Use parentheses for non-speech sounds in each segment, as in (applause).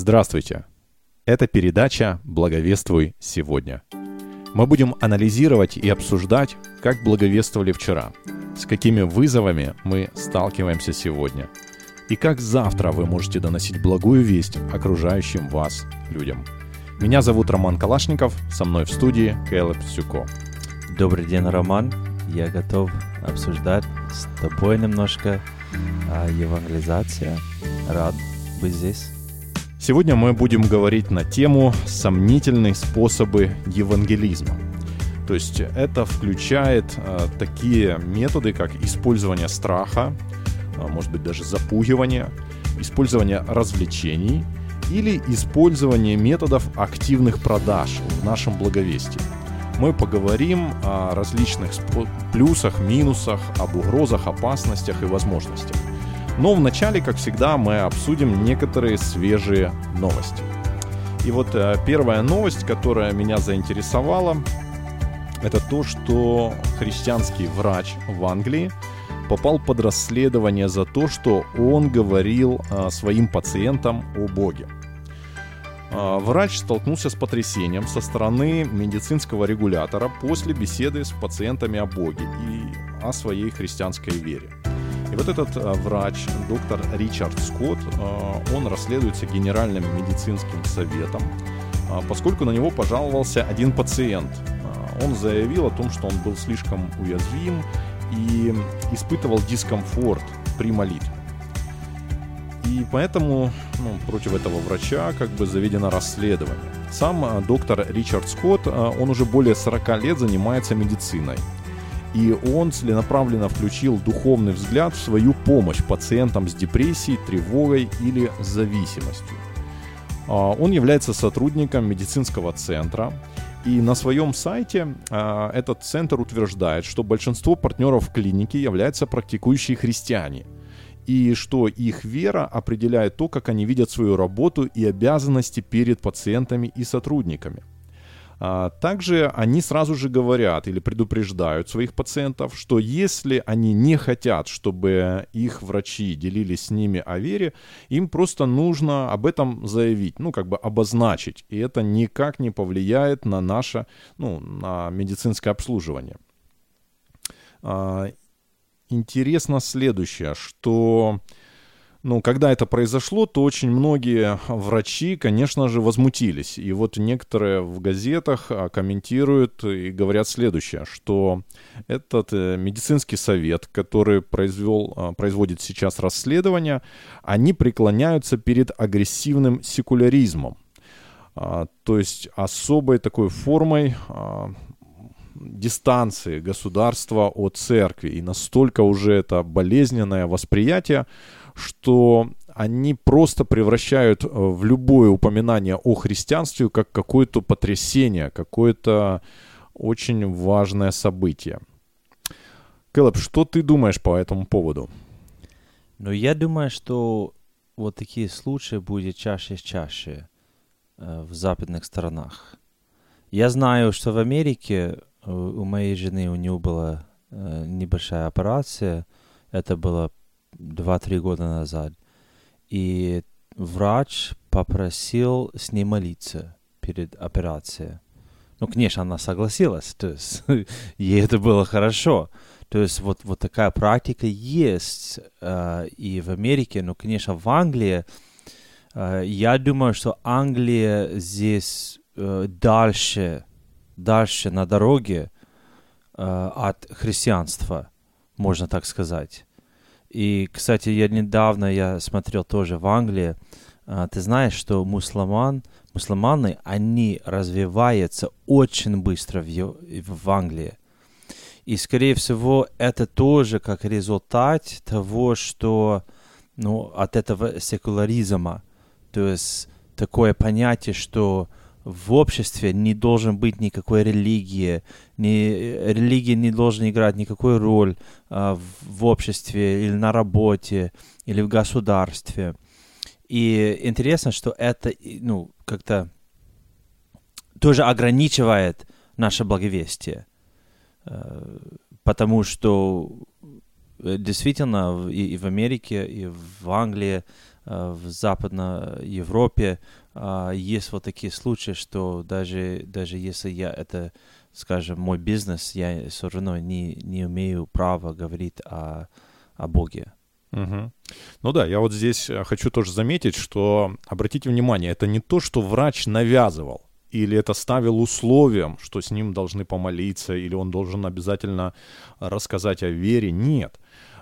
Здравствуйте! Это передача «Благовествуй сегодня». Мы будем анализировать и обсуждать, как благовествовали вчера, с какими вызовами мы сталкиваемся сегодня, и как завтра вы можете доносить благую весть окружающим вас людям. Меня зовут Роман Калашников, со мной в студии Кэлэб Сюко. Добрый день, Роман. Я готов обсуждать с тобой немножко а, евангелизация. Рад быть здесь. Сегодня мы будем говорить на тему «Сомнительные способы евангелизма». То есть это включает э, такие методы, как использование страха, э, может быть даже запугивание, использование развлечений или использование методов активных продаж в нашем благовестии. Мы поговорим о различных плюсах, минусах, об угрозах, опасностях и возможностях. Но вначале, как всегда, мы обсудим некоторые свежие новости. И вот э, первая новость, которая меня заинтересовала, это то, что христианский врач в Англии попал под расследование за то, что он говорил э, своим пациентам о Боге. Э, врач столкнулся с потрясением со стороны медицинского регулятора после беседы с пациентами о Боге и о своей христианской вере. Вот этот э, врач, доктор Ричард Скотт, э, он расследуется Генеральным медицинским советом, э, поскольку на него пожаловался один пациент. Он заявил о том, что он был слишком уязвим и испытывал дискомфорт при молитве. И поэтому ну, против этого врача как бы заведено расследование. Сам доктор Ричард Скотт, он уже более 40 лет занимается медициной. И он целенаправленно включил духовный взгляд в свою помощь пациентам с депрессией, тревогой или зависимостью. А, он является сотрудником медицинского центра, и на своем сайте а, этот центр утверждает, что большинство партнеров в клинике являются практикующие христиане, и что их вера определяет то, как они видят свою работу и обязанности перед пациентами и сотрудниками – также они сразу же говорят или предупреждают своих пациентов, что если они не хотят, чтобы их врачи делились с ними о вере, им просто нужно об этом заявить, ну, как бы обозначить. И это никак не повлияет на наше, ну, на медицинское обслуживание. А, интересно следующее, что ну, когда это произошло, то очень многие врачи, конечно же, возмутились. И вот некоторые в газетах а, комментируют и говорят следующее, что этот э, медицинский совет, который произвел, а, производит сейчас расследование, они преклоняются перед агрессивным секуляризмом. А, то есть особой такой формой дистанции государства от церкви. И настолько уже это болезненное восприятие, что они просто превращают э, в любое упоминание о христианстве как какое-то потрясение, какое-то очень важное событие. Кэллоп, что ты думаешь по этому поводу? Ну, я думаю, что вот такие случаи будет чаще и чаще э, в западных странах. Я знаю, что в Америке э, у моей жены, у нее была э, небольшая операция. Это было 2-3 года назад. И врач попросил с ней молиться перед операцией. Ну, конечно, она согласилась, то есть (laughs) ей это было хорошо. То есть вот, вот такая практика есть э, и в Америке, но, конечно, в Англии, э, я думаю, что Англия здесь э, дальше, дальше на дороге э, от христианства, можно так сказать. И, кстати, я недавно я смотрел тоже в Англии. А, ты знаешь, что мусульман, мусульманы, они развиваются очень быстро в, в Англии. И, скорее всего, это тоже как результат того, что ну, от этого секуляризма. То есть такое понятие, что в обществе не должен быть никакой религии, не, религия не должна играть никакой роль а, в, в обществе или на работе или в государстве. И интересно, что это, ну, как-то тоже ограничивает наше благовестие, а, потому что э, действительно и, и в Америке, и в Англии э, в Западной Европе э, есть вот такие случаи, что даже, даже если я это, скажем, мой бизнес, я все равно не, не имею права говорить о, о Боге. Угу. Ну да, я вот здесь э, хочу тоже заметить, что, обратите внимание, это не то, что врач навязывал, или это ставил условием, что с ним должны помолиться, или он должен обязательно рассказать о вере. Нет.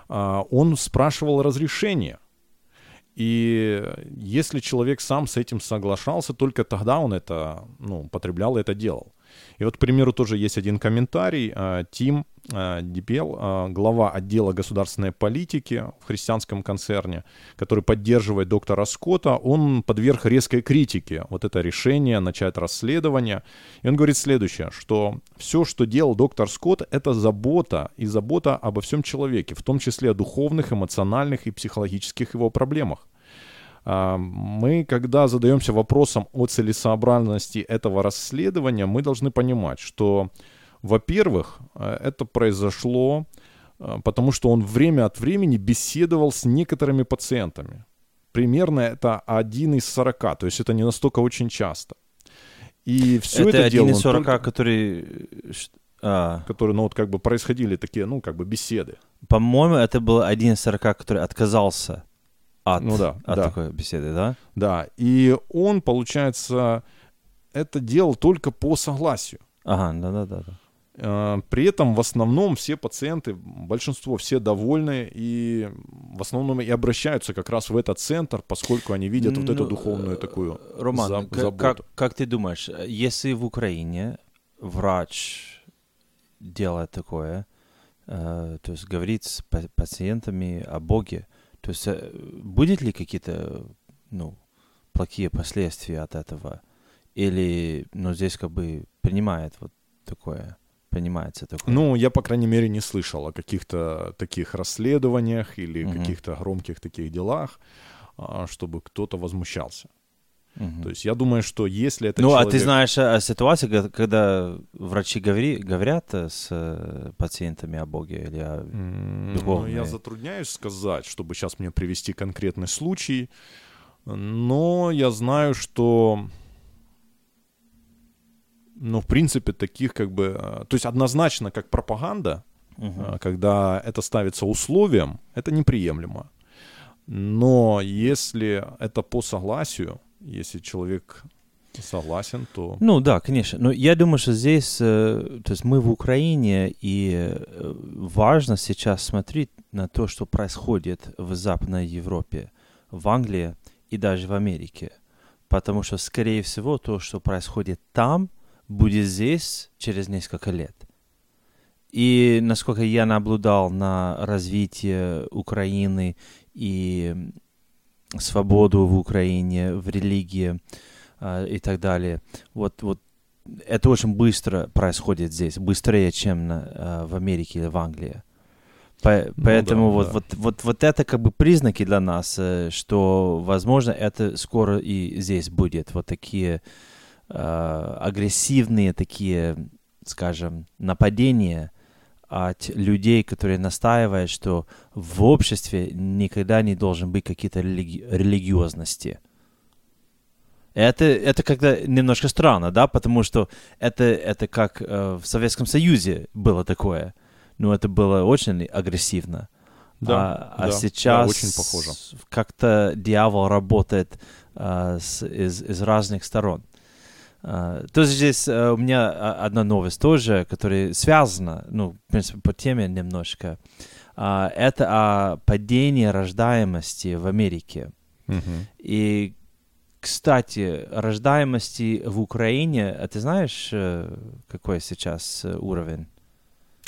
А, он спрашивал разрешение. И если человек сам с этим соглашался, только тогда он это, ну, употреблял и это делал. И вот, к примеру, тоже есть один комментарий. А, Тим а, Дипел, а, глава отдела государственной политики в христианском концерне, который поддерживает доктора Скотта, он подверг резкой критике вот это решение начать расследование. И он говорит следующее, что все, что делал доктор Скотт, это забота и забота обо всем человеке, в том числе о духовных, эмоциональных и психологических его проблемах. Мы, когда задаемся вопросом о целесообразности этого расследования, мы должны понимать, что, во-первых, э, это произошло э, потому, что он время от времени беседовал с некоторыми пациентами. Примерно это один из 40, то есть это не настолько очень часто. И все это, это один из 40, только... который... А. Которые, ну вот как бы происходили такие, ну как бы беседы. По-моему, это был один из 40, который отказался от, ну, да, от да. такой беседы, да? Да, и он, получается, это делал только по согласию. Ага, да-да-да. Э, при этом в основном все пациенты, большинство все довольны и в основном и обращаются как раз в этот центр, поскольку они видят ну, вот эту ну, духовную такую Роман, за, заботу. Как, как ты думаешь, если в Украине врач делает такое, э, то есть говорит с пациентами о Боге, то есть э, будет ли какие-то, ну, плохие последствия от этого? Или, ну, здесь как бы принимает вот такое, принимается такое? Ну, я, по крайней мере, не слышал о каких-то таких расследованиях или угу. каких-то громких таких делах, а, чтобы кто-то возмущался. Угу. То есть я думаю, что если это Ну, человек... а ты знаешь о ситуации, когда врачи говори, говорят э, с э, пациентами о Боге или о духовном? Ну, я затрудняюсь сказать, чтобы сейчас мне привести конкретный случай, но я знаю, что ну, в принципе, таких как бы... Э, то есть однозначно, как пропаганда, угу. когда это ставится условием, это неприемлемо. Но если это по согласию, если человек согласен, то... Ну да, конечно. Но я думаю, что здесь, э, то есть мы в Украине, и э, важно сейчас смотреть на то, что происходит в Западной Европе, в Англии и даже в Америке. Потому что, скорее всего, то, что происходит там, будет здесь через несколько лет. И насколько я наблюдал на развитие Украины и свободу в Украине, в религии э, и так далее. Вот, вот это очень быстро происходит здесь, быстрее, чем на, э, в Америке или в Англии. По, ну, поэтому да, вот, да. Вот, вот, вот это как бы признаки для нас, э, что, возможно, это скоро и здесь будет. Вот такие э, агрессивные такие, скажем, нападения от людей, которые настаивают, что в обществе никогда не должен быть какие-то религи- религиозности. Это, это когда немножко странно, да, потому что это, это как э, в Советском Союзе было такое. Но это было очень агрессивно. Да, а, а да, сейчас да, очень похоже. как-то дьявол работает э, с, из, из разных сторон. Uh, тоже здесь uh, у меня одна новость тоже, которая связана, ну, в принципе, по теме немножко. Uh, это о падении рождаемости в Америке. Uh-huh. И, кстати, рождаемости в Украине, а ты знаешь, э, какой сейчас э, уровень?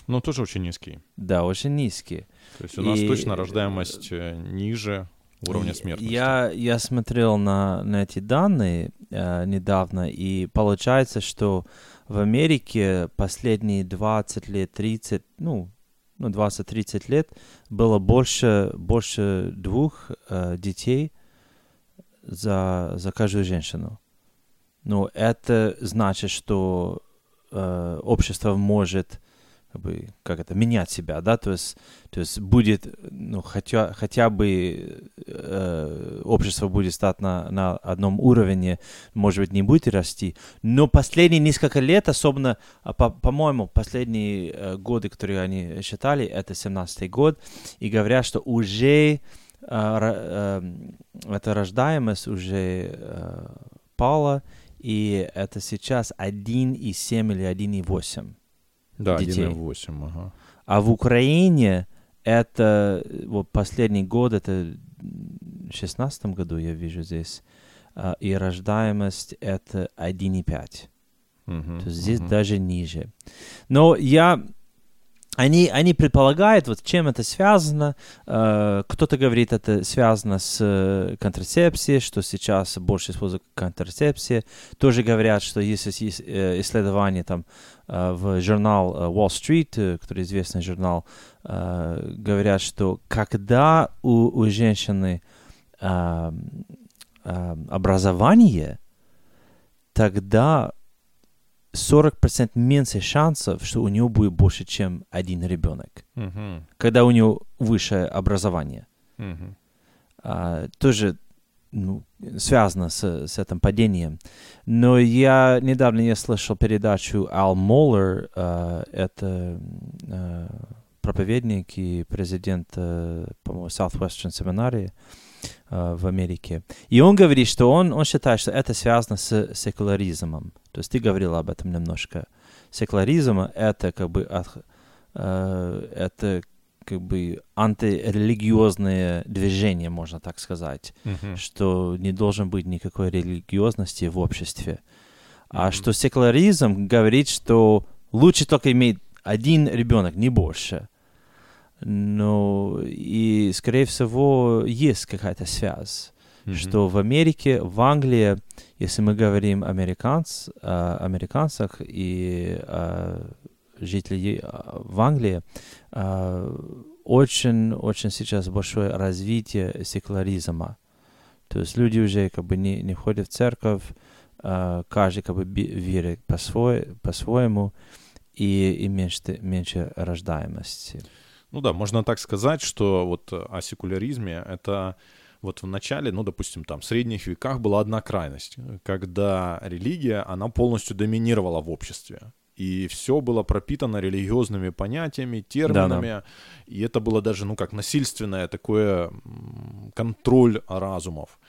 Ну, тоже очень низкий. Да, очень низкий. То есть у нас И... точно рождаемость э, ниже уровня смертности. Я, я смотрел на, на эти данные э, недавно, и получается, что в Америке последние 20 лет, 30, ну, ну 20-30 лет было больше, больше двух э, детей за, за каждую женщину. Ну, это значит, что э, общество может как бы, как это, менять себя, да, то есть, то есть будет, ну, хотя, хотя бы э, общество будет стать на, на одном уровне, может быть, не будет расти, но последние несколько лет, особенно, а, по, по-моему, последние э, годы, которые они считали, это 17-й год, и говорят, что уже э, э, эта рождаемость уже э, пала, и это сейчас 1,7 или 1,8 Да, детей. 1,8, ага. А в Украине это вот последний год, это в 16 году я вижу здесь, а, и рождаемость это 1,5. Мгм, То есть здесь мгм. даже ниже. Но я... Они, они предполагают, вот чем это связано. Э, кто-то говорит, это связано с э, контрацепцией, что сейчас больше используют контрацепции. Тоже говорят, что есть э, исследование там в журнал Wall Street, который известный журнал, говорят, что когда у, у женщины образование, тогда 40% меньше шансов, что у него будет больше, чем один ребенок, Мгм, когда у него высшее образование. мгм. А, тоже ну, связано с, с этим падением. Но я недавно я слышал передачу Ал Моллер, а, это а, проповедник и президент, а, по-моему, Southwestern а, в Америке. И он говорит, что он, он считает, что это связано с секуляризмом. То есть ты говорил об этом немножко. Секуляризм — это как бы от- э, это как бы антирелигиозное движение, можно так сказать, Мгм. что не должен быть никакой религиозности в обществе. А Мгм. что секуляризм говорит, что лучше только иметь один ребенок, не больше. Ну, и, скорее всего, есть какая-то связь Мгм. что в Америке, в Англии, если мы говорим американц, о американцах и о жителей э, в Англии, очень-очень сейчас большое развитие секуляризма. То есть люди уже как бы не, не ходят в церковь, э, каждый как бы верит по-своему, и, и меньше, меньше рождаемости. Ну да, можно так сказать, что вот о секуляризме это вот в начале, ну, допустим, там, в средних веках была одна крайность, когда религия, она полностью доминировала в обществе. И все было пропитано религиозными понятиями, терминами. И это было даже, ну, как насильственное такое контроль разумов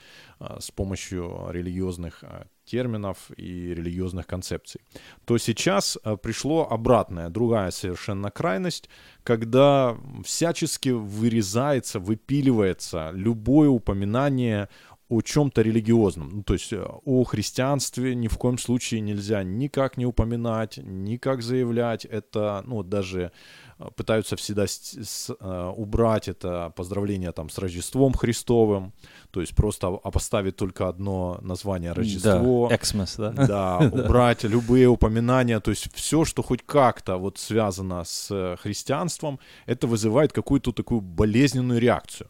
с помощью религиозных а, терминов и религиозных концепций. То сейчас а, пришло обратное, другая совершенно крайность, когда всячески вырезается, выпиливается любое упоминание о чем-то религиозном. Ну, то есть э, о христианстве ни в коем случае нельзя никак не упоминать, никак заявлять. Это, ну, даже пытаются всегда с- с- э, убрать это поздравление там с Рождеством Христовым, то есть просто поставить только одно название Рождество. Да, Xmas, да? Да, (laughs) убрать любые упоминания, то есть все, что хоть как-то вот связано с э, христианством, это вызывает какую-то такую болезненную реакцию.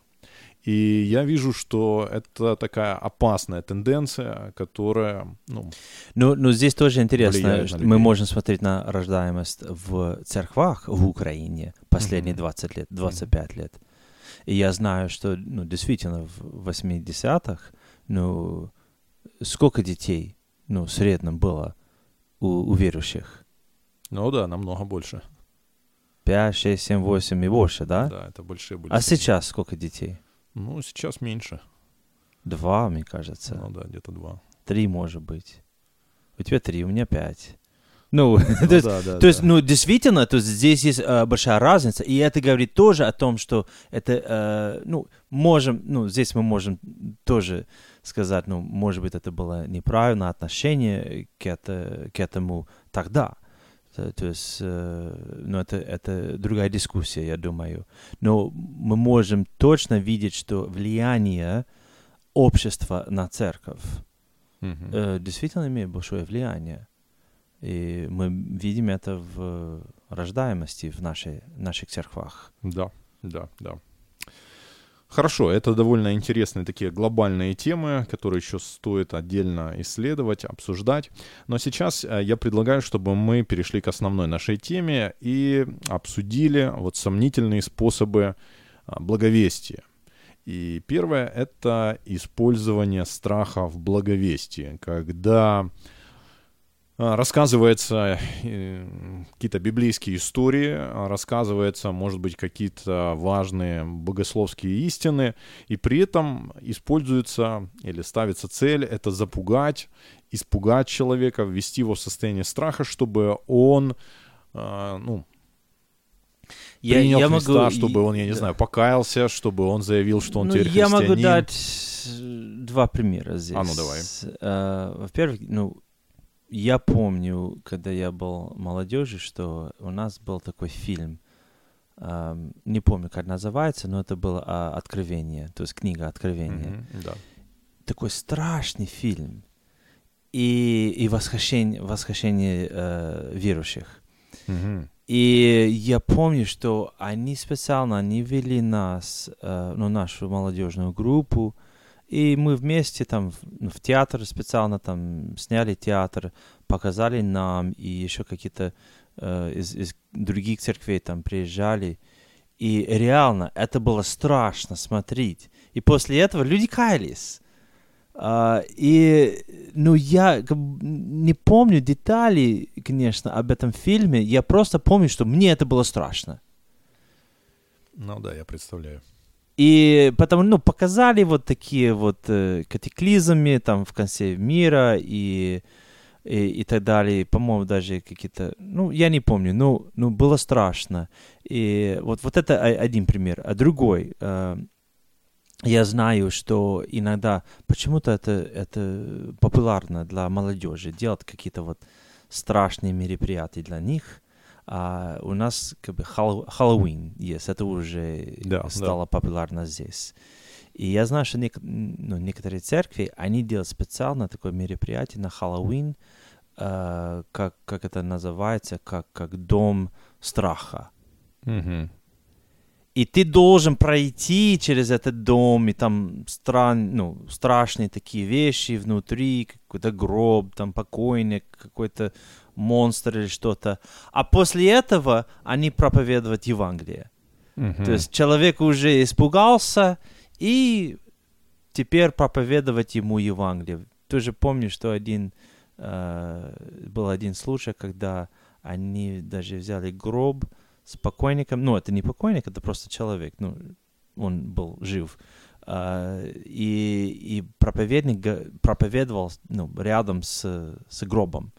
И я вижу, что это такая опасная тенденция, которая, ну, Ну, ну, здесь тоже интересно, что мы можем смотреть на рождаемость в церквах в Украине последние Мгм. 20 лет, 25 лет. И я знаю, что, ну, действительно, в 80-х, ну, сколько детей, ну, в среднем было у, у верующих? ну да, намного больше. 5, 6, 7, 8 и больше, да? Да, это большие были. А сейчас сколько детей? Ну, сейчас меньше. Два, мне кажется. Ну да, где-то два. Три, может быть. У тебя три, у меня пять. Ну, (laughs) Ну то есть да, да, То есть, да. ну, действительно, то есть здесь есть э, большая разница, и это говорит тоже о том, что это, э, ну, можем, ну, здесь мы можем тоже сказать, ну, может быть, это было неправильное отношение к, это, к этому тогда. То, то есть, э, ну, это, это другая дискуссия, я думаю. Но мы можем точно видеть, что влияние общества на церковь э, действительно имеет большое влияние. И мы видим это в рождаемости в нашей, наших церквах. Да, да, да. Хорошо, это довольно интересные такие глобальные темы, которые еще стоит отдельно исследовать, обсуждать. Но сейчас э, я предлагаю, чтобы мы перешли к основной нашей теме и обсудили вот сомнительные способы а, благовестия. И первое — это использование страха в благовестии, когда рассказывается э, какие-то библейские истории, а, рассказывается, может быть, какие-то важные богословские истины, и при этом используется или ставится цель это запугать, испугать человека, ввести его в состояние страха, чтобы он, а, ну, я, принял я Христа, могу, чтобы он, я не да. знаю, покаялся, чтобы он заявил, что он ну, теперь христианин. Я могу дать два примера здесь. А ну давай. Uh, во-первых, ну, я помню, когда я был молодежью, что у нас был такой фильм, э, не помню, как называется, но это было э, «Откровение», то есть книга «Откровение». Mm-hmm, да. Такой страшный фильм. И, и восхищение, восхищение э, верующих. Mm-hmm. И я помню, что они специально, они вели нас, э, ну, нашу молодежную группу, и мы вместе там в, ну, в театр специально там сняли театр, показали нам, и еще какие-то э, из, из других церквей там приезжали. И реально, это было страшно смотреть. И после этого люди каялись. Uh, и, ну, я не помню деталей, конечно, об этом фильме. Я просто помню, что мне это было страшно. Ну да, я представляю. И потому, ну, показали вот такие вот э, катаклизмы там в конце мира и, и, и так далее. По-моему, даже какие-то, ну, я не помню, но, ну, было страшно. И вот, вот это один пример. А другой, э, я знаю, что иногда почему-то это, это популярно для молодежи делать какие-то вот страшные мероприятия для них – а у нас как бы Хэллоуин есть, это уже да, стало да. популярно здесь. И я знаю, что нек- ну, некоторые церкви, они делают специально такое мероприятие на Хэллоуин, э, как, как это называется, как, как дом страха. Mm-hmm. И ты должен пройти через этот дом, и там стран, ну, страшные такие вещи внутри, какой-то гроб, там покойник, какой-то монстр или что-то. А после этого они проповедуют Евангелие. Uh-huh. То есть человек уже испугался, и теперь проповедовать ему Евангелие. Тоже помню, что один э, был один случай, когда они даже взяли гроб с покойником. Ну, это не покойник, это просто человек. Ну, он был жив. Uh, и, и проповедник проповедовал ну, рядом с, с гробом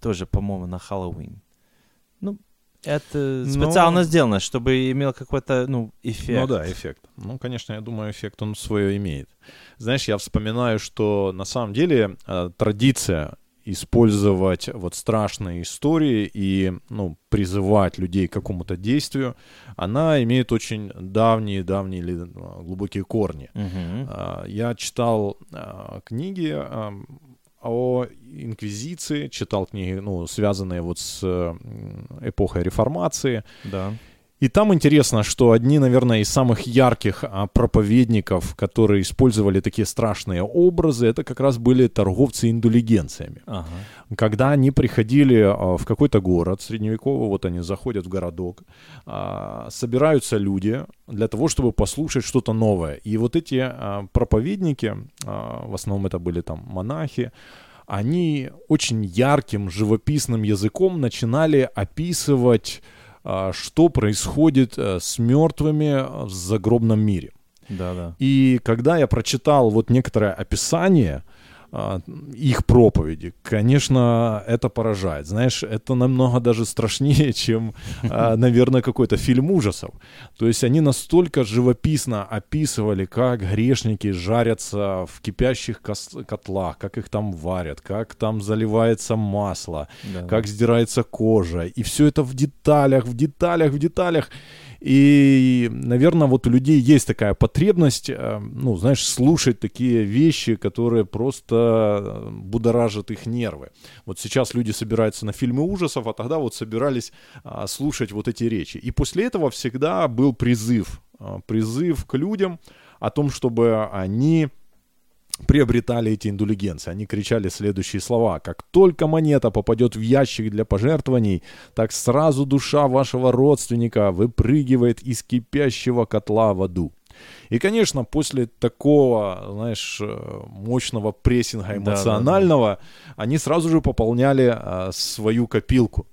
тоже, по-моему, на Хэллоуин. Ну, это специально Но... сделано, чтобы имел какой-то, ну, эффект. Ну да, эффект. Ну, конечно, я думаю, эффект он свое имеет. Знаешь, я вспоминаю, что на самом деле э, традиция использовать вот страшные истории и, ну, призывать людей к какому-то действию, она имеет очень давние, давние или глубокие корни. Uh-huh. Я читал э, книги о инквизиции, читал книги, ну, связанные вот с эпохой реформации. Да. И там интересно, что одни, наверное, из самых ярких а, проповедников, которые использовали такие страшные образы, это как раз были торговцы индулигенциями. Ага. Когда они приходили а, в какой-то город средневековый, вот они заходят в городок, а, собираются люди для того, чтобы послушать что-то новое. И вот эти проповедники, в основном это были там монахи, они очень ярким, живописным языком начинали описывать что происходит э, с мертвыми в загробном мире. Да, да. И когда я прочитал вот некоторое описание, а, их проповеди. Конечно, это поражает. Знаешь, это намного даже страшнее, (laughs) чем, а, наверное, какой-то фильм ужасов. То есть они настолько живописно описывали, как грешники жарятся в кипящих котлах, как их там варят, как там заливается масло, да. как сдирается кожа. И все это в деталях, в деталях, в деталях. И, наверное, вот у людей есть такая потребность, э, ну, знаешь, слушать такие вещи, которые просто э, будоражат их нервы. Вот сейчас люди собираются на фильмы ужасов, а тогда вот собирались а, слушать вот эти речи. И после этого всегда был призыв а, призыв к людям о том, чтобы они приобретали эти индулигенции. Они кричали следующие слова. «Как только монета попадет в ящик для пожертвований, так сразу душа вашего родственника выпрыгивает из кипящего котла в аду». И, конечно, после такого, знаешь, э, мощного прессинга эмоционального, да, да, да. они сразу же пополняли а, свою копилку.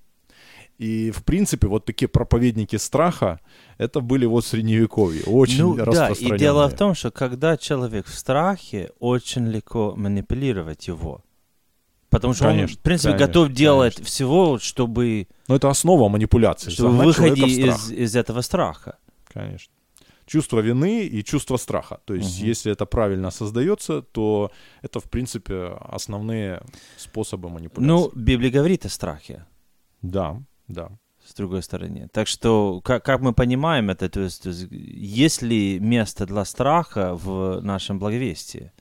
И, в принципе, вот такие проповедники страха, это были вот средневековье, очень ну, распространенные. Да, и дело в том, что когда человек в страхе, очень легко манипулировать его. Потому что конечно, он, в принципе, конечно, готов делать конечно. всего, чтобы... Ну, это основа манипуляции. Чтобы выходить из, из этого страха. Конечно. Чувство вины и чувство страха. То есть, угу. если это правильно создается, то это, в принципе, основные способы манипуляции. Ну, Библия говорит о страхе. Да, да. С другой стороны. Так что, как, как мы понимаем это, то есть, то есть, есть ли место для страха в нашем благовестии?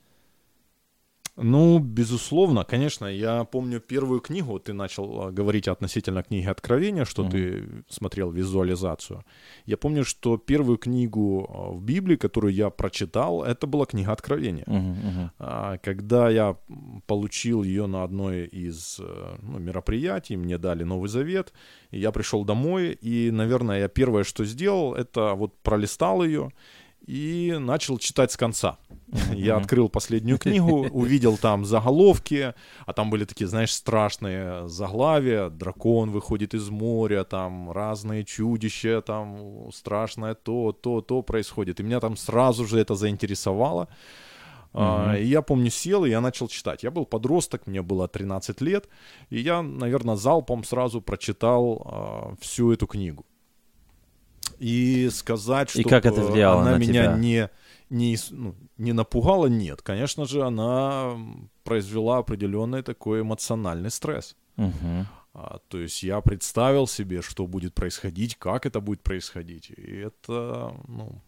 Ну, безусловно, конечно. Я помню первую книгу, ты начал а, говорить относительно книги Откровения, что mm-hmm. ты смотрел визуализацию. Я помню, что первую книгу а, в Библии, которую я прочитал, это была книга Откровения. Mm-hmm. А, когда я получил ее на одной из э, ну, мероприятий, мне дали Новый Завет, и я пришел домой, и, наверное, я первое, что сделал, это вот пролистал ее и начал читать с конца. Я открыл последнюю книгу, (laughs) увидел там заголовки, а там были такие, знаешь, страшные заглавия. Дракон выходит из моря, там разные чудища, там страшное то, то, то происходит. И меня там сразу же это заинтересовало. Uh-huh. И я помню, сел, и я начал читать. Я был подросток, мне было 13 лет, и я, наверное, залпом сразу прочитал а, всю эту книгу и сказать, что и как это влияло она на меня тебя? не не ну, не напугала, нет, конечно же, она произвела определенный такой эмоциональный стресс. Угу. А, то есть я представил себе, что будет происходить, как это будет происходить, и это, ну,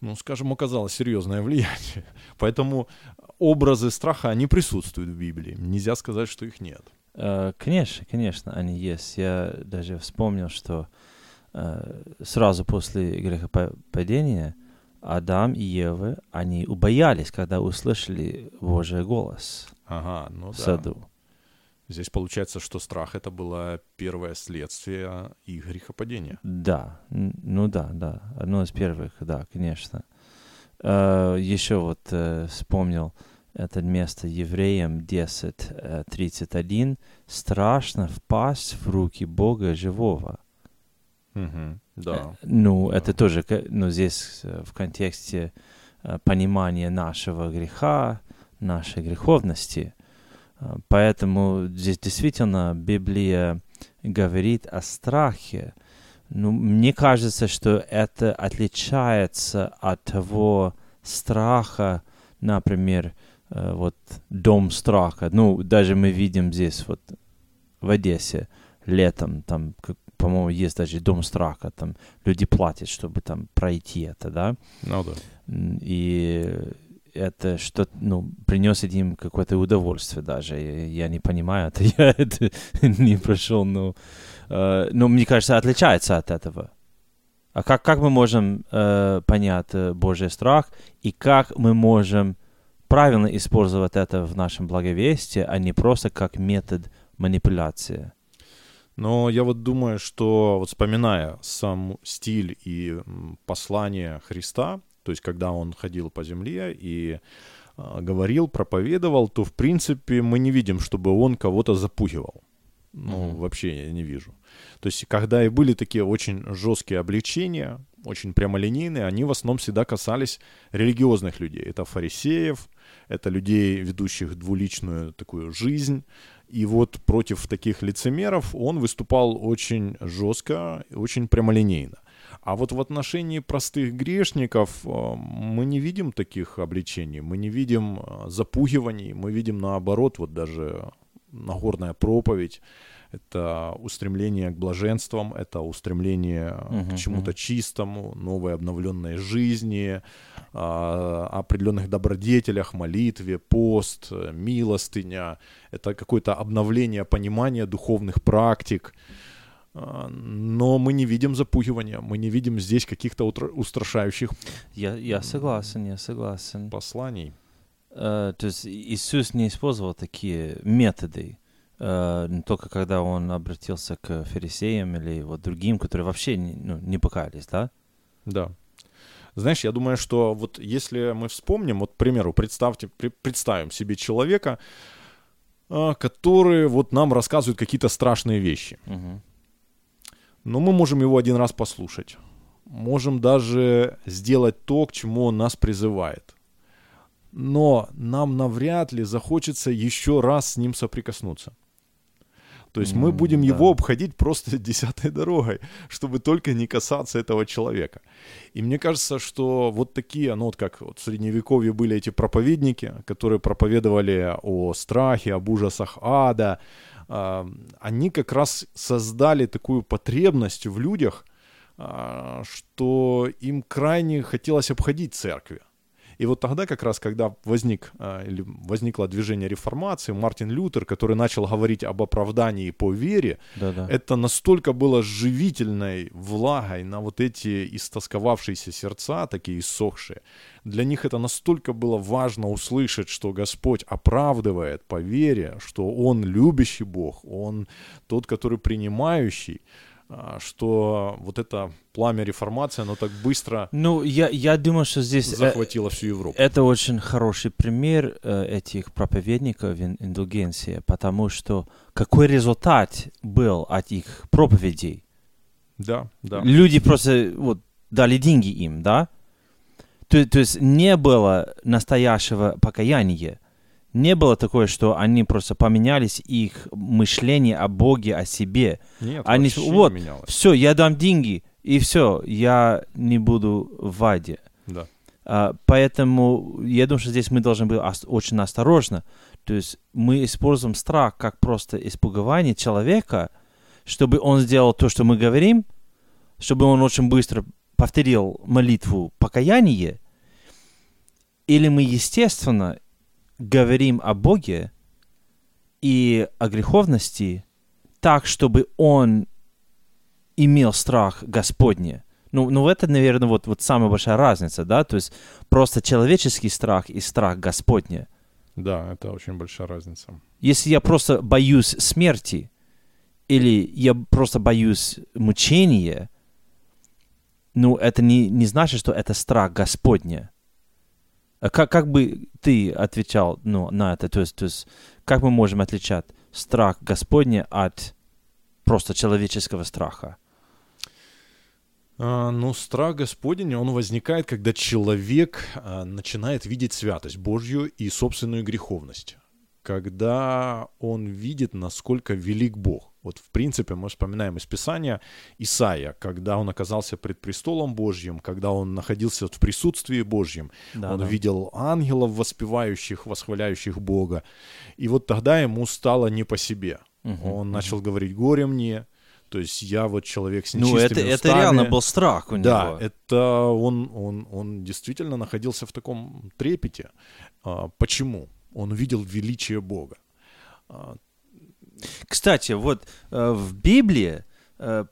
ну, скажем, оказало серьезное влияние. (laughs) Поэтому образы страха, они присутствуют в Библии. Нельзя сказать, что их нет. Uh, конечно, конечно, они есть. Я даже вспомнил, что Э, сразу после грехопадения Адам и Ева, они убоялись, когда услышали Божий голос ага, ну в саду. Здесь получается, что страх это было первое следствие их грехопадения. Да, ну да, да, одно из первых, да, конечно. Uh, еще вот uh, вспомнил это место Евреям 10.31. «Страшно впасть в руки Бога живого». Да. Ну, да. это тоже, ну, здесь э, в контексте э, понимания нашего греха, нашей греховности. Э, поэтому здесь действительно Библия говорит о страхе. Ну, мне кажется, что это отличается от того страха, например, вот дом страха. Ну, даже мы видим здесь вот в Одессе летом там по-моему, есть даже дом страха, там люди платят, чтобы там пройти это, да? Ну да. И это что ну, приносит им какое-то удовольствие даже. Я, не понимаю, это я (laughs) это не прошел, но, э, но мне кажется, отличается от этого. А как, как мы можем э, понять э, Божий страх и как мы можем правильно использовать это в нашем благовестии, а не просто как метод манипуляции? Но я вот думаю, что вот вспоминая сам стиль и послание Христа, то есть когда он ходил по земле и э, говорил, проповедовал, то в принципе мы не видим, чтобы он кого-то запугивал. Ну, mm-hmm. вообще я не вижу. То есть, когда и были такие очень жесткие обличения, очень прямолинейные, они в основном всегда касались религиозных людей. Это фарисеев, это людей, ведущих двуличную такую жизнь, и вот против таких лицемеров он выступал очень жестко, очень прямолинейно. А вот в отношении простых грешников э, мы не видим таких обличений, мы не видим э, запугиваний, мы видим наоборот, вот даже Нагорная проповедь, это устремление к блаженствам, это устремление uh-huh, к чему-то uh-huh. чистому, новой обновленной жизни, а, определенных добродетелях, молитве, пост, милостыня. Это какое-то обновление понимания духовных практик. но мы не видим запугивания, мы не видим здесь каких-то устрашающих Я, я согласен, я согласен. посланий. Э, то есть Иисус не использовал такие методы, э, только когда он обратился к фарисеям или вот другим, которые вообще не, ну, не покаялись, да? Да. Знаешь, я думаю, что вот если мы вспомним, вот, к примеру, представьте, представим себе человека, а, который вот нам рассказывает какие-то страшные вещи. Мгм. Но мы можем его один раз послушать. Можем даже сделать то, к чему он нас призывает. Но нам навряд ли захочется еще раз с ним соприкоснуться. То есть мы будем да. его обходить просто (laughs) десятой дорогой, чтобы только не касаться этого человека. И мне кажется, что вот такие, ну вот как вот в средневековье были эти проповедники, которые проповедовали о страхе, об ужасах ада, а, они как раз создали такую потребность в людях, а, что им крайне хотелось обходить церкви. И вот тогда как раз, когда возник, а, или возникло движение реформации, Мартин Лютер, который начал говорить об оправдании по вере, Да-да. это настолько было живительной влагой на вот эти истосковавшиеся сердца, такие иссохшие. Для них это настолько было важно услышать, что Господь оправдывает по вере, что Он любящий Бог, Он тот, который принимающий, что вот это пламя реформации, оно так быстро Ну, я, я думаю, что здесь э, захватило всю Европу. это очень хороший пример э, этих проповедников ин- индульгенции, потому что какой результат был от их проповедей? Да, да. Люди просто вот дали деньги им, да? То, то есть не было настоящего покаяния. Не было такое, что они просто поменялись их мышление о Боге, о себе. Нет, Они вообще не вот, менялось. все, я дам деньги, и все, я не буду в аде. Да. А, поэтому я думаю, что здесь мы должны быть очень осторожны. То есть мы используем страх как просто испугование человека, чтобы он сделал то, что мы говорим, чтобы он очень быстро повторил молитву покаяния, или мы, естественно, говорим о Боге и о греховности так, чтобы он имел страх Господне. Ну, ну это, наверное, вот, вот самая большая разница, да, то есть просто человеческий страх и страх Господня. Да, это очень большая разница. Если я просто боюсь смерти, или я просто боюсь мучения, ну, это не, не значит, что это страх Господня. А как, как бы ты отвечал ну, на это? То есть, то есть, как мы можем отличать страх Господня от просто человеческого страха? А, ну, страх Господень, он возникает, когда человек а, начинает видеть святость Божью и собственную греховность. Когда он видит, насколько велик Бог. Вот, в принципе, мы вспоминаем из Писания Исаия, когда он оказался пред престолом Божьим, когда он находился в присутствии Божьем, Да, он да. видел ангелов, воспевающих, восхваляющих Бога. И вот тогда ему стало не по себе. Мгм, Он мгм. начал говорить «горе мне», то есть я вот человек с Ну, нечистыми это, это устами. реально был страх у Да, него. это он, он, он действительно находился в таком трепете. А, почему? Он видел величие Бога. Кстати, вот э, в Библии э,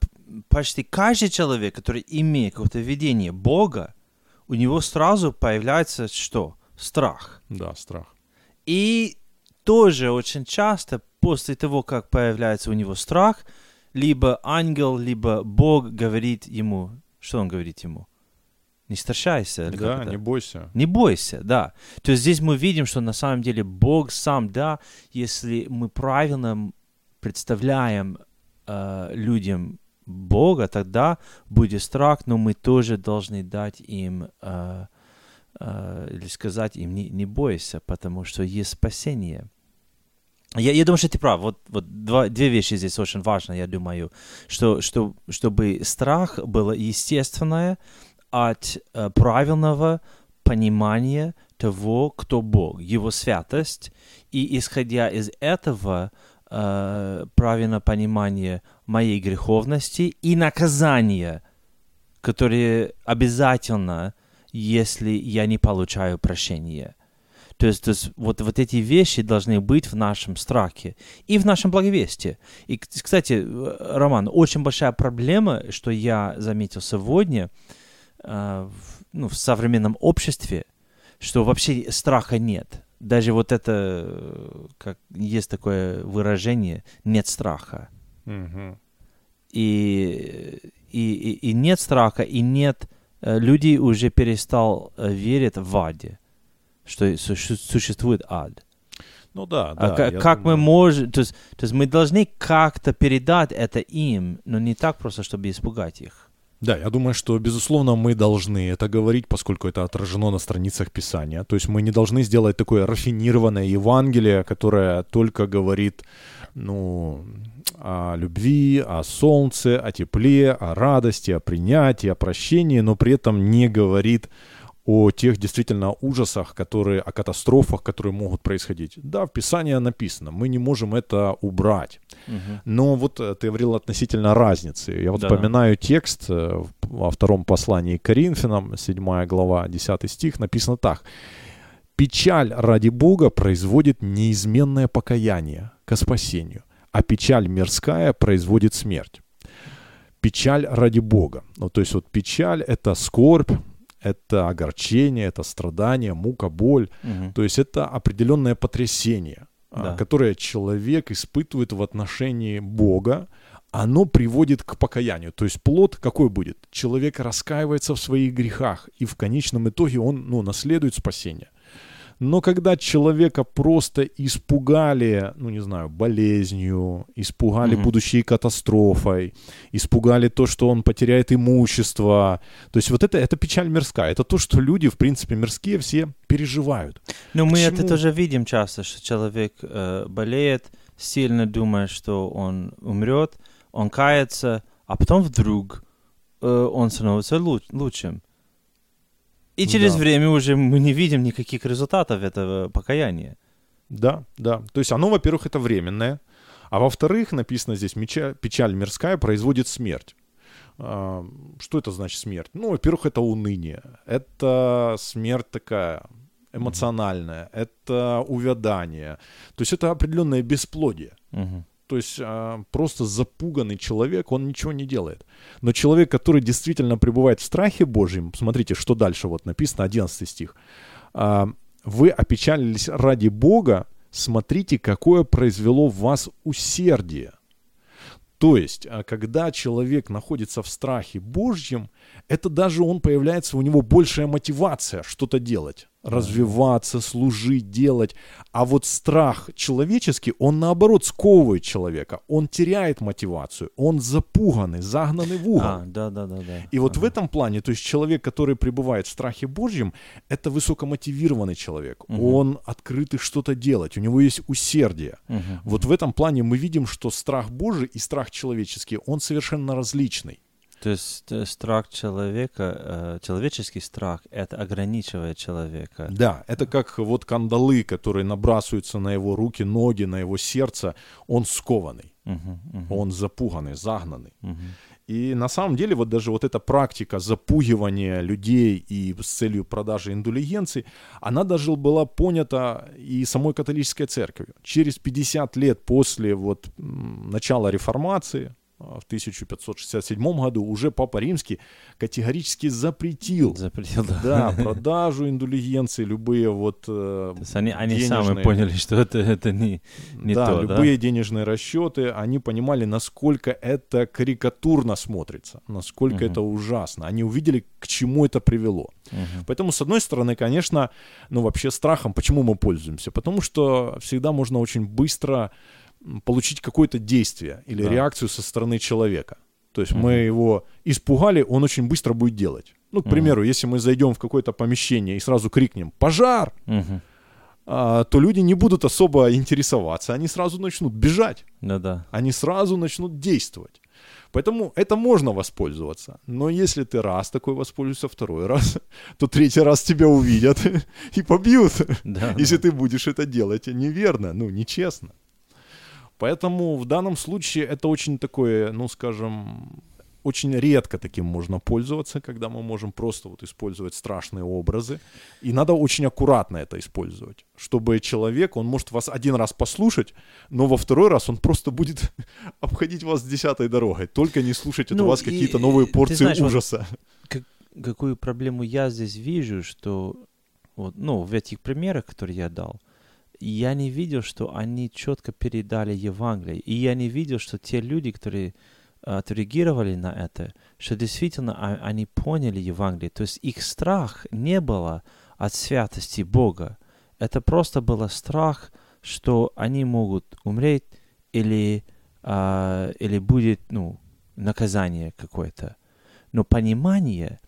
почти каждый человек, который имеет какое-то видение Бога, у него сразу появляется что? Страх. да, страх. И тоже очень часто после того, как появляется у него страх, либо ангел, либо Бог говорит ему, что он говорит ему? Не страшайся. Да, не бойся. Не бойся, да. То есть здесь мы видим, что на самом деле Бог сам, да, если мы правильно представляем э, людям Бога, тогда будет страх, но мы тоже должны дать им э, э, или сказать им не, не бойся, потому что есть спасение. Я, я думаю, что ты прав. Вот, вот два, две вещи здесь очень важны, я думаю, что, что, чтобы страх было естественное от э, правильного понимания того, кто Бог, Его святость, и исходя из этого э, правильное понимание моей греховности и наказания, которые обязательно, если я не получаю прощения. То есть, то есть вот, вот эти вещи должны быть в нашем страхе и в нашем благовестии. И, кстати, э, Роман, очень большая проблема, что я заметил сегодня э, в, ну, в современном обществе, что вообще страха нет. Даже вот это, как есть такое выражение, нет страха. Мгм. И, и, и, и нет страха, и нет... э, Люди уже перестал э, верить в аде, что су- существует ад. Ну да, А да. я как мы думаю. можем... То есть, то есть мы должны как-то передать это им, но не так просто, чтобы испугать их. Да, я думаю, что, безусловно, мы должны это говорить, поскольку это отражено на страницах Писания. То есть мы не должны сделать такое рафинированное Евангелие, которое только говорит, ну, о любви, о солнце, о тепле, о радости, о принятии, о прощении, но при этом не говорит о тех действительно ужасах, которые, о катастрофах, которые могут происходить. Да, в Писании написано, мы не можем это убрать. Мгм. Но вот э, ты говорил относительно разницы. Я вот Да-да. вспоминаю текст э, во втором послании к Коринфянам, 7 глава, 10 стих, написано так. «Печаль ради Бога производит неизменное покаяние ко спасению, а печаль мирская производит смерть». Печаль ради Бога. Ну, то есть вот печаль — это скорбь, это огорчение, это страдание, мука, боль. Мгм. То есть это определенное потрясение, а, Да. которое человек испытывает в отношении Бога, оно приводит к покаянию. То есть плод какой будет? Человек раскаивается в своих грехах, и в конечном итоге он ну, наследует спасение. Но когда человека просто испугали, ну не знаю, болезнью, испугали Мгм. будущей катастрофой, испугали то, что он потеряет имущество, то есть вот это, это печаль мирская, это то, что люди, в принципе, мирские все переживают. Ну, мы это Почему? тоже видим часто, что человек э, болеет, сильно думая, что он умрет, он кается, а потом вдруг э, он становится луч- лучшим. И через Да. время уже мы не видим никаких результатов этого покаяния. Да, да. То есть оно, во-первых, это временное, а во-вторых, написано здесь, печаль мирская производит смерть. А, Что это значит смерть? Ну, во-первых, это уныние. Это смерть такая эмоциональная, это увядание. То есть это определенное бесплодие. Мгм. То есть а, просто запуганный человек, он ничего не делает. Но человек, который действительно пребывает в страхе Божьем, смотрите, что дальше вот написано, 11 стих. А, «Вы опечалились ради Бога, смотрите, какое произвело в вас усердие». То есть, а, когда человек находится в страхе Божьем, это даже он появляется, у него большая мотивация что-то делать, развиваться, служить, делать. А вот страх человеческий, он наоборот сковывает человека, он теряет мотивацию, он запуганный, загнанный в угол. А, да, да, да, да. И вот в Ага. этом плане, то есть человек, который пребывает в страхе Божьем, это высокомотивированный человек. Мгм. Он открытый что-то делать, у него есть усердие. Мгм. Вот в этом плане мы видим, что страх Божий и страх человеческий, он совершенно различный. То есть э, страх человека, э, человеческий страх, это ограничивает человека. Да, это как вот кандалы, которые набрасываются на его руки, ноги, на его сердце. Он скованный, Мгм, мгм, он запуганный, загнанный. мгм. И на самом деле вот даже вот эта практика запугивания людей и с целью продажи индулигенции, она даже была понята и самой католической церковью. Через 50 лет после вот начала реформации, в 1567 году, уже Папа Римский категорически запретил Запретил, да. да, продажу индулигенции, любые вот э, То есть они, они сами денежные- поняли, что это, это не, не да, то, да? любые денежные расчеты, они понимали, насколько это карикатурно смотрится, насколько Мгм. это ужасно. Они увидели, к чему это привело. Мгм. Поэтому, с одной стороны, конечно, ну вообще страхом, почему мы пользуемся? Потому что всегда можно очень быстро получить какое-то действие или Да. реакцию со стороны человека. То есть Мгм. мы его испугали, он очень быстро будет делать. Ну, к Мгм. примеру, если мы зайдем в какое-то помещение и сразу крикнем «пожар!», Мгм. а, то люди не будут особо интересоваться, они сразу начнут бежать, Да-да. они сразу начнут действовать. Поэтому это можно воспользоваться. Но если ты раз такой воспользуешься, второй раз, (laughs) то третий раз тебя увидят (laughs) и побьют, Да, если да. ты будешь это делать неверно, ну, нечестно. Поэтому в данном случае это очень такое, ну, скажем, очень редко таким можно пользоваться, когда мы можем просто вот использовать страшные образы. И надо очень аккуратно это использовать, чтобы человек, он может вас один раз послушать, но во второй раз он просто будет (laughs) обходить вас десятой дорогой. Только не слушайте ну, от вас какие-то новые порции знаешь, ужаса. Вот, как, какую проблему я здесь вижу, что вот, ну, в этих примерах, которые я дал, я не видел, что они четко передали Евангелие. И я не видел, что те люди, которые отреагировали на это, что действительно они поняли Евангелие. То есть их страх не было от святости Бога. Это просто был страх, что они могут умереть или, а, или будет ну, наказание какое-то. Но понимание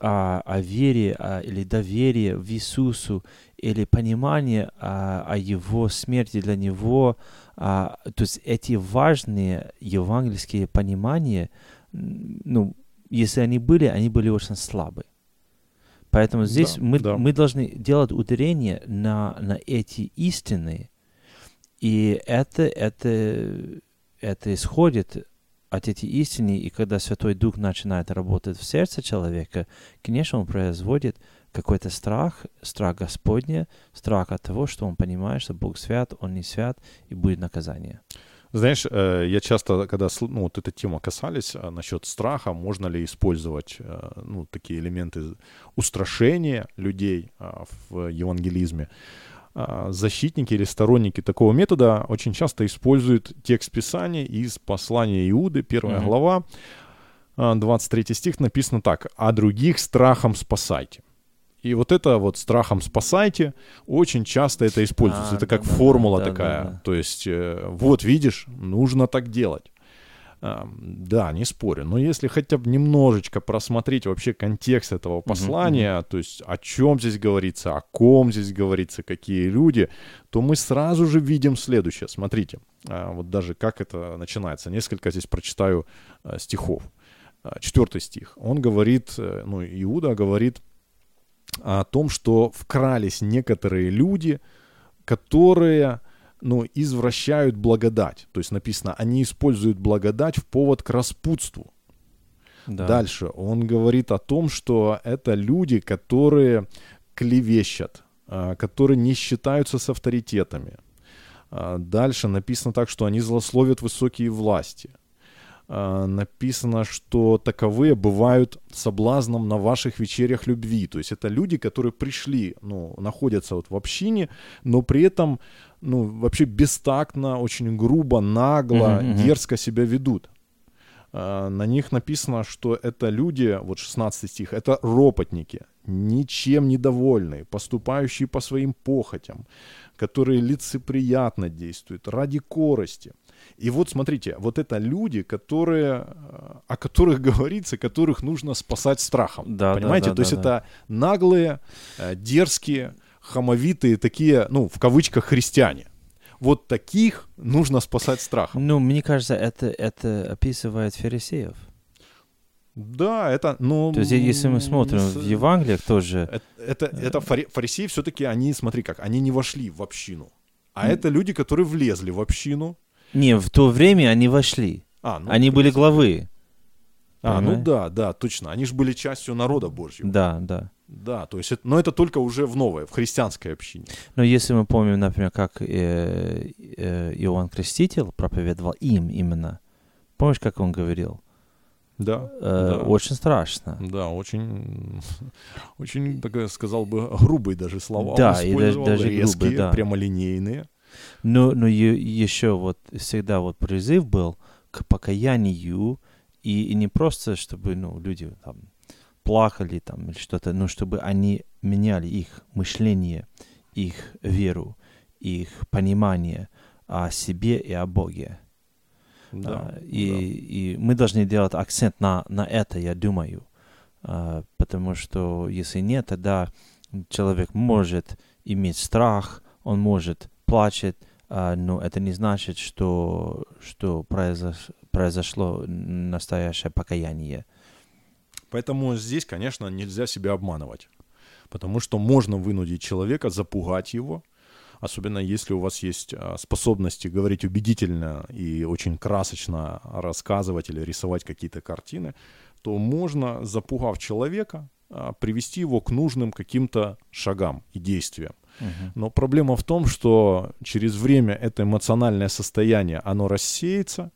о, о вере о, или доверие в Иисусу или понимание о, о Его смерти для Него, а, то есть эти важные евангельские понимания, ну, если они были, они были очень слабы. Поэтому здесь да, мы, да. мы должны делать ударение на, на эти истины, и это, это, это исходит от эти истины, и когда Святой Дух начинает работать в сердце человека, конечно, он производит какой-то страх, страх Господня, страх от того, что он понимает, что Бог свят, он не свят, и будет наказание. Знаешь, э, я часто, когда ну, вот эта тема касались а, насчет страха, можно ли использовать э, ну, такие элементы устрашения людей а, в евангелизме, защитники или сторонники такого метода очень часто используют текст Писания из послания Иуды, первая mm-hmm. глава, 23 стих написано так, «А других страхом спасайте». И вот это вот страхом спасайте очень часто это используется. А, это как да, формула да, такая. Да, да. То есть, э, вот видишь, нужно так делать. А, да, не спорю. Но если хотя бы немножечко просмотреть вообще контекст этого послания, uh-huh, то есть о чем здесь говорится, о ком здесь говорится, какие люди, то мы сразу же видим следующее. Смотрите, а, вот даже как это начинается. Несколько здесь прочитаю а, стихов. Четвертый стих. Он говорит, э, ну, Иуда говорит о том, что вкрались некоторые люди, которые ну, извращают благодать. То есть написано, они используют благодать в повод к распутству. Да. Дальше он говорит о том, что это люди, которые клевещут, а, которые не считаются с авторитетами. А, дальше написано так, что они злословят высокие власти. А, написано, что таковые бывают соблазном на ваших вечерях любви. То есть это люди, которые пришли, ну, находятся вот в общине, но при этом, ну, вообще бестактно, очень грубо, нагло, uh-huh, дерзко себя ведут. А, на них написано, что это люди, вот 16 стих, это ропотники, ничем недовольные, поступающие по своим похотям, которые лицеприятно действуют ради корости. И вот смотрите, вот это люди, которые, о которых (laughs) говорится, которых нужно спасать страхом. Да, понимаете? Да, да, То есть да. это наглые, э, дерзкие, хамовитые такие, ну, в кавычках, христиане. Вот таких нужно спасать страхом. Ну, мне кажется, это, это описывает фарисеев. Да, это, ну... То есть, если мы смотрим с... в Евангелиях тоже... Это, это, это фарисеи все-таки, они, смотри как, они не вошли в общину. А mm. это люди, которые влезли в общину, не, в то время они вошли. А, ну, они были главы. А, понимаешь? ну да, да, точно. Они же были частью народа Божьего. Да, да. Да, то есть, это, но это только уже в новой, в христианской общине. Но если мы помним, например, как э, э, Иоанн Креститель проповедовал им именно, помнишь, как он говорил? Да, э, да. Очень страшно. Да, очень, очень, так сказал бы, грубые даже слова. Да, и даже, даже резкие, грубые, да. прямолинейные. Но, но еще вот всегда вот призыв был к покаянию, и, и не просто, чтобы ну, люди там плакали там или что-то, но чтобы они меняли их мышление, их веру, их понимание о себе и о Боге. Да, а, и, да. и мы должны делать акцент на, на это, я думаю. А, потому что если нет, тогда человек может иметь страх, он может плачет, а, но это не значит, что, что произош, произошло настоящее покаяние. Поэтому здесь, конечно, нельзя себя обманывать. Потому что можно вынудить человека, запугать его, особенно если у вас есть а, способности говорить убедительно и очень красочно рассказывать или рисовать какие-то картины, то можно, запугав человека, привести его к нужным каким-то шагам и действиям. Но проблема в том, что через время это эмоциональное состояние, оно рассеется,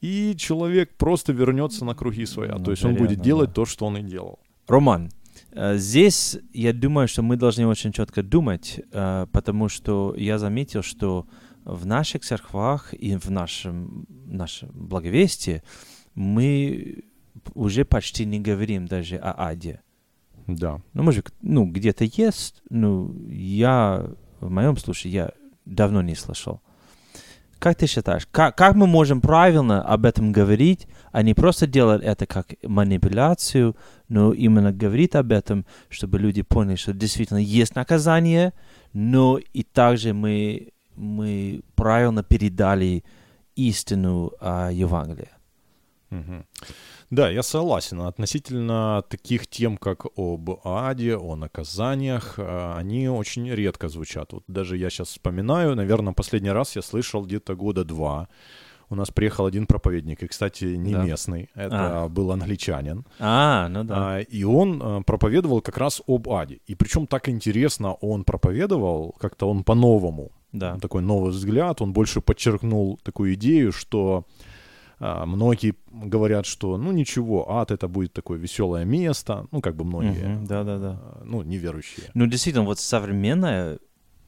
и человек просто вернется на круги своя. Ну, то есть он будет делать да. то, что он и делал. Роман, э, здесь я думаю, что мы должны очень четко думать, э, потому что я заметил, что в наших церквах и в нашем, нашем благовестии мы уже почти не говорим даже о аде. Да. Ну, может, ну, где-то есть, ну, я, в моем случае, я давно не слышал. Как ты считаешь, как, как мы можем правильно об этом говорить, а не просто делать это как манипуляцию, но именно говорить об этом, чтобы люди поняли, что действительно есть наказание, но и также мы, мы правильно передали истину о Евангелии. Угу. Да, я согласен. Относительно таких тем, как об аде, о наказаниях, э, они очень редко звучат. Вот даже я сейчас вспоминаю, наверное, последний раз я слышал где-то года два. У нас приехал один проповедник, и, кстати, не да. местный, это а. был англичанин. А, ну да. А, и он э, проповедовал как раз об аде. И причем так интересно он проповедовал, как-то он по-новому. Да. Такой новый взгляд, он больше подчеркнул такую идею, что многие говорят, что, ну ничего, ад это будет такое веселое место, ну как бы многие, да, да, да, ну неверующие. Ну действительно, вот современное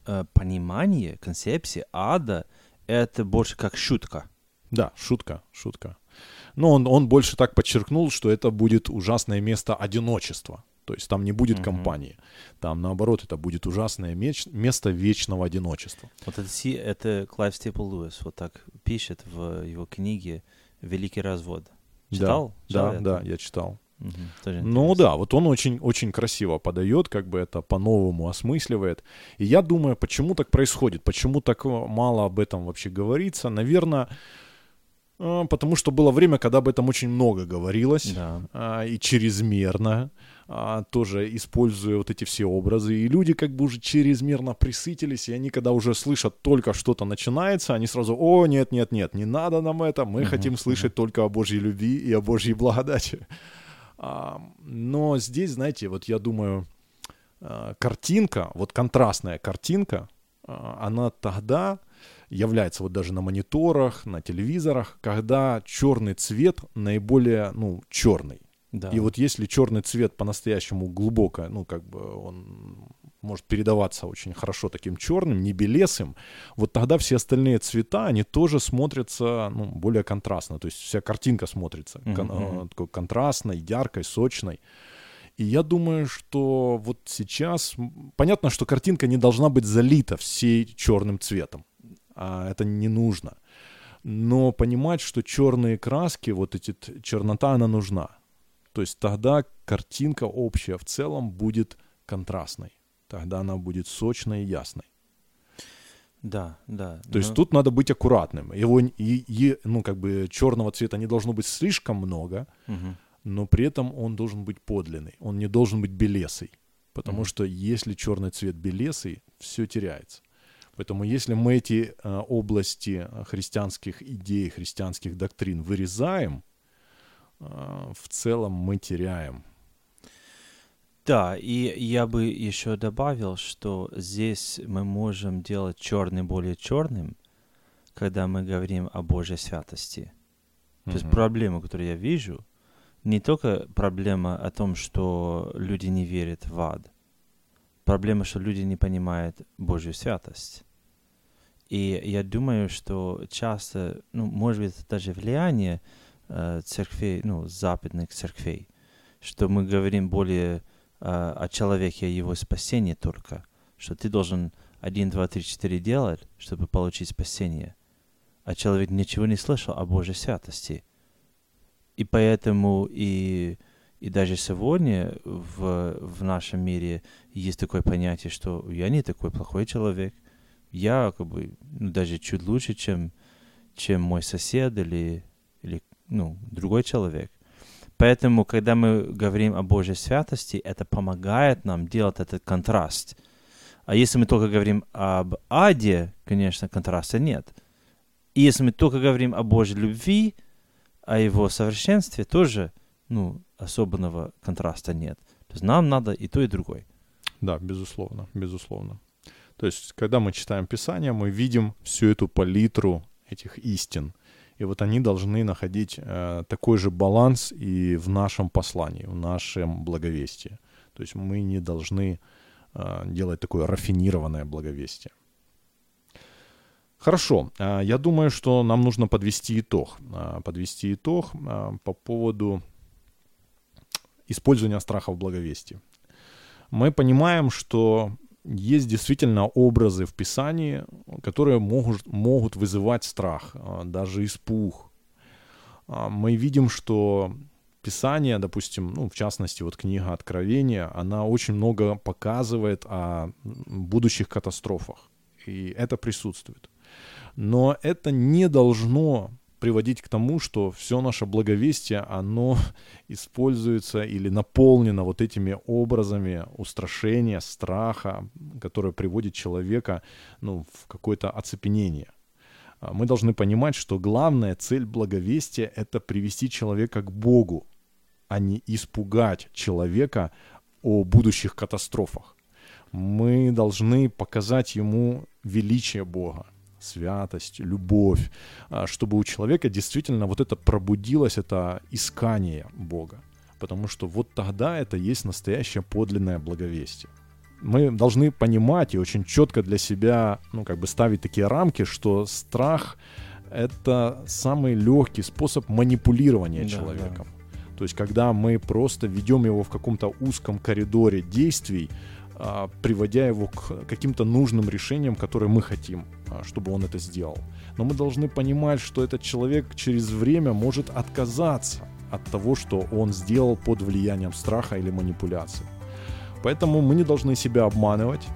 э, понимание концепции ада это больше как шутка. Да, шутка, шутка. Но он, он больше так подчеркнул, что это будет ужасное место одиночества. То есть там не будет uh-huh. компании. Там, наоборот, это будет ужасное меч- место вечного одиночества. Вот это, это Клайв Стейпл Льюис вот так пишет в его книге Великий развод. Читал? Да, читал да, да, я читал. Угу, ну да, вот он очень, очень красиво подает, как бы это по-новому осмысливает. И я думаю, почему так происходит, почему так мало об этом вообще говорится. Наверное, э, потому что было время, когда об этом очень много говорилось, да. А, и чрезмерно а, тоже используя вот эти все образы. И люди как бы уже чрезмерно присытились, и они, когда уже слышат только что-то начинается, они сразу, о, нет, нет, нет, не надо нам это, мы uh-huh, хотим слышать uh-huh. только о Божьей любви и о Божьей благодати. (laughs) А, но здесь, знаете, вот я думаю, а, картинка, вот контрастная картинка, а, она тогда является вот даже на мониторах, на телевизорах, когда черный цвет наиболее, ну, черный. Да. И вот если черный цвет по-настоящему глубоко, ну, как бы он может передаваться очень хорошо таким черным, не белесым, вот тогда все остальные цвета, они тоже смотрятся ну, более контрастно. То есть вся картинка смотрится uh-huh. кон- такой контрастной, яркой, сочной. И я думаю, что вот сейчас... Понятно, что картинка не должна быть залита всей черным цветом. А это не нужно. Но понимать, что черные краски, вот эти чернота, она нужна. То есть тогда картинка общая в целом будет контрастной. Тогда она будет сочной и ясной. Да, да. То но... есть тут надо быть аккуратным. Его и, и, ну как бы черного цвета не должно быть слишком много, угу. но при этом он должен быть подлинный. Он не должен быть белесый, потому угу. что если черный цвет белесый, все теряется. Поэтому если мы эти э, области христианских идей, христианских доктрин вырезаем, а, в целом мы теряем. Да, и я бы еще добавил, что здесь мы можем делать черный более черным, когда мы говорим о Божьей святости. Mm-hmm. То есть проблема, которую я вижу, не только проблема о том, что люди не верят в ад. Проблема, что люди не понимают Божью святость. И я думаю, что часто, ну, может быть, даже влияние э, церквей, ну, западных церквей, что мы говорим более э, о человеке, о его спасении только, что ты должен один, два, три, четыре делать, чтобы получить спасение. А человек ничего не слышал о Божьей святости. И поэтому и, и даже сегодня в, в нашем мире есть такое понятие, что я не такой плохой человек, я как бы ну, даже чуть лучше, чем, чем мой сосед или, или ну, другой человек. Поэтому, когда мы говорим о Божьей святости, это помогает нам делать этот контраст. А если мы только говорим об аде, конечно, контраста нет. И если мы только говорим о Божьей любви, о его совершенстве, тоже ну, особенного контраста нет. То есть нам надо и то, и другое. Да, безусловно, безусловно. То есть, когда мы читаем Писание, мы видим всю эту палитру этих истин. И вот они должны находить э, такой же баланс и в нашем послании, в нашем благовестии. То есть мы не должны э, делать такое рафинированное благовестие. Хорошо, э, я думаю, что нам нужно подвести итог. Э, подвести итог э, по поводу использования страха в благовестии. Мы понимаем, что есть действительно образы в Писании, которые могут, могут вызывать страх, а, даже испуг. А, мы видим, что Писание, допустим, ну, в частности, вот книга Откровения, она очень много показывает о будущих катастрофах. И это присутствует. Но это не должно приводить к тому, что все наше благовестие, оно (laughs) используется или наполнено вот этими образами устрашения, страха, которое приводит человека ну, в какое-то оцепенение. А, мы должны понимать, что главная цель благовестия — это привести человека к Богу, а не испугать человека о будущих катастрофах. Мы должны показать ему величие Бога, святость, любовь, а, чтобы у человека действительно вот это пробудилось, это искание Бога. Потому что вот тогда это есть настоящее подлинное благовестие. Мы должны понимать и очень четко для себя, ну, как бы ставить такие рамки, что страх — это самый легкий способ манипулирования да, человеком. Да. То есть, когда мы просто ведем его в каком-то узком коридоре действий, а, приводя его к каким-то нужным решениям, которые мы хотим, чтобы он это сделал. Но мы должны понимать, что этот человек через время может отказаться от того, что он сделал под влиянием страха или манипуляции. Поэтому мы не должны себя обманывать,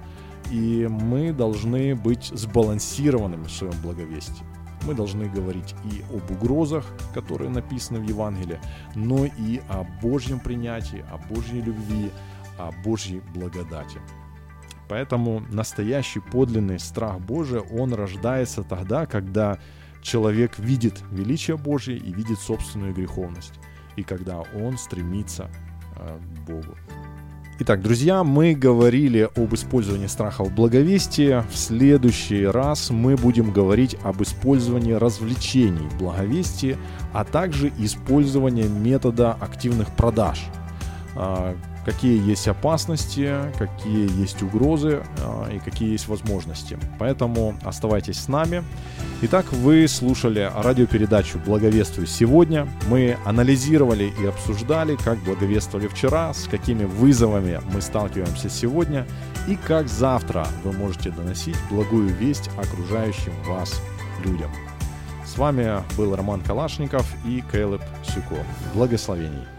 и мы должны быть сбалансированными в своем благовестии. Мы должны говорить и об угрозах, которые написаны в Евангелии, но и о Божьем принятии, о Божьей любви, о Божьей благодати. Поэтому настоящий подлинный страх Божий, он рождается тогда, когда человек видит величие Божье и видит собственную греховность, и когда он стремится э, к Богу. Итак, друзья, мы говорили об использовании страха в благовестии. В следующий раз мы будем говорить об использовании развлечений в благовестии, а также использовании метода активных продаж а, какие есть опасности, какие есть угрозы э, и какие есть возможности. Поэтому оставайтесь с нами. Итак, вы слушали радиопередачу «Благовествую сегодня». Мы анализировали и обсуждали, как благовествовали вчера, с какими вызовами мы сталкиваемся сегодня и как завтра вы можете доносить благую весть окружающим вас людям. С вами был Роман Калашников и Кэлеб Сюко. Благословений!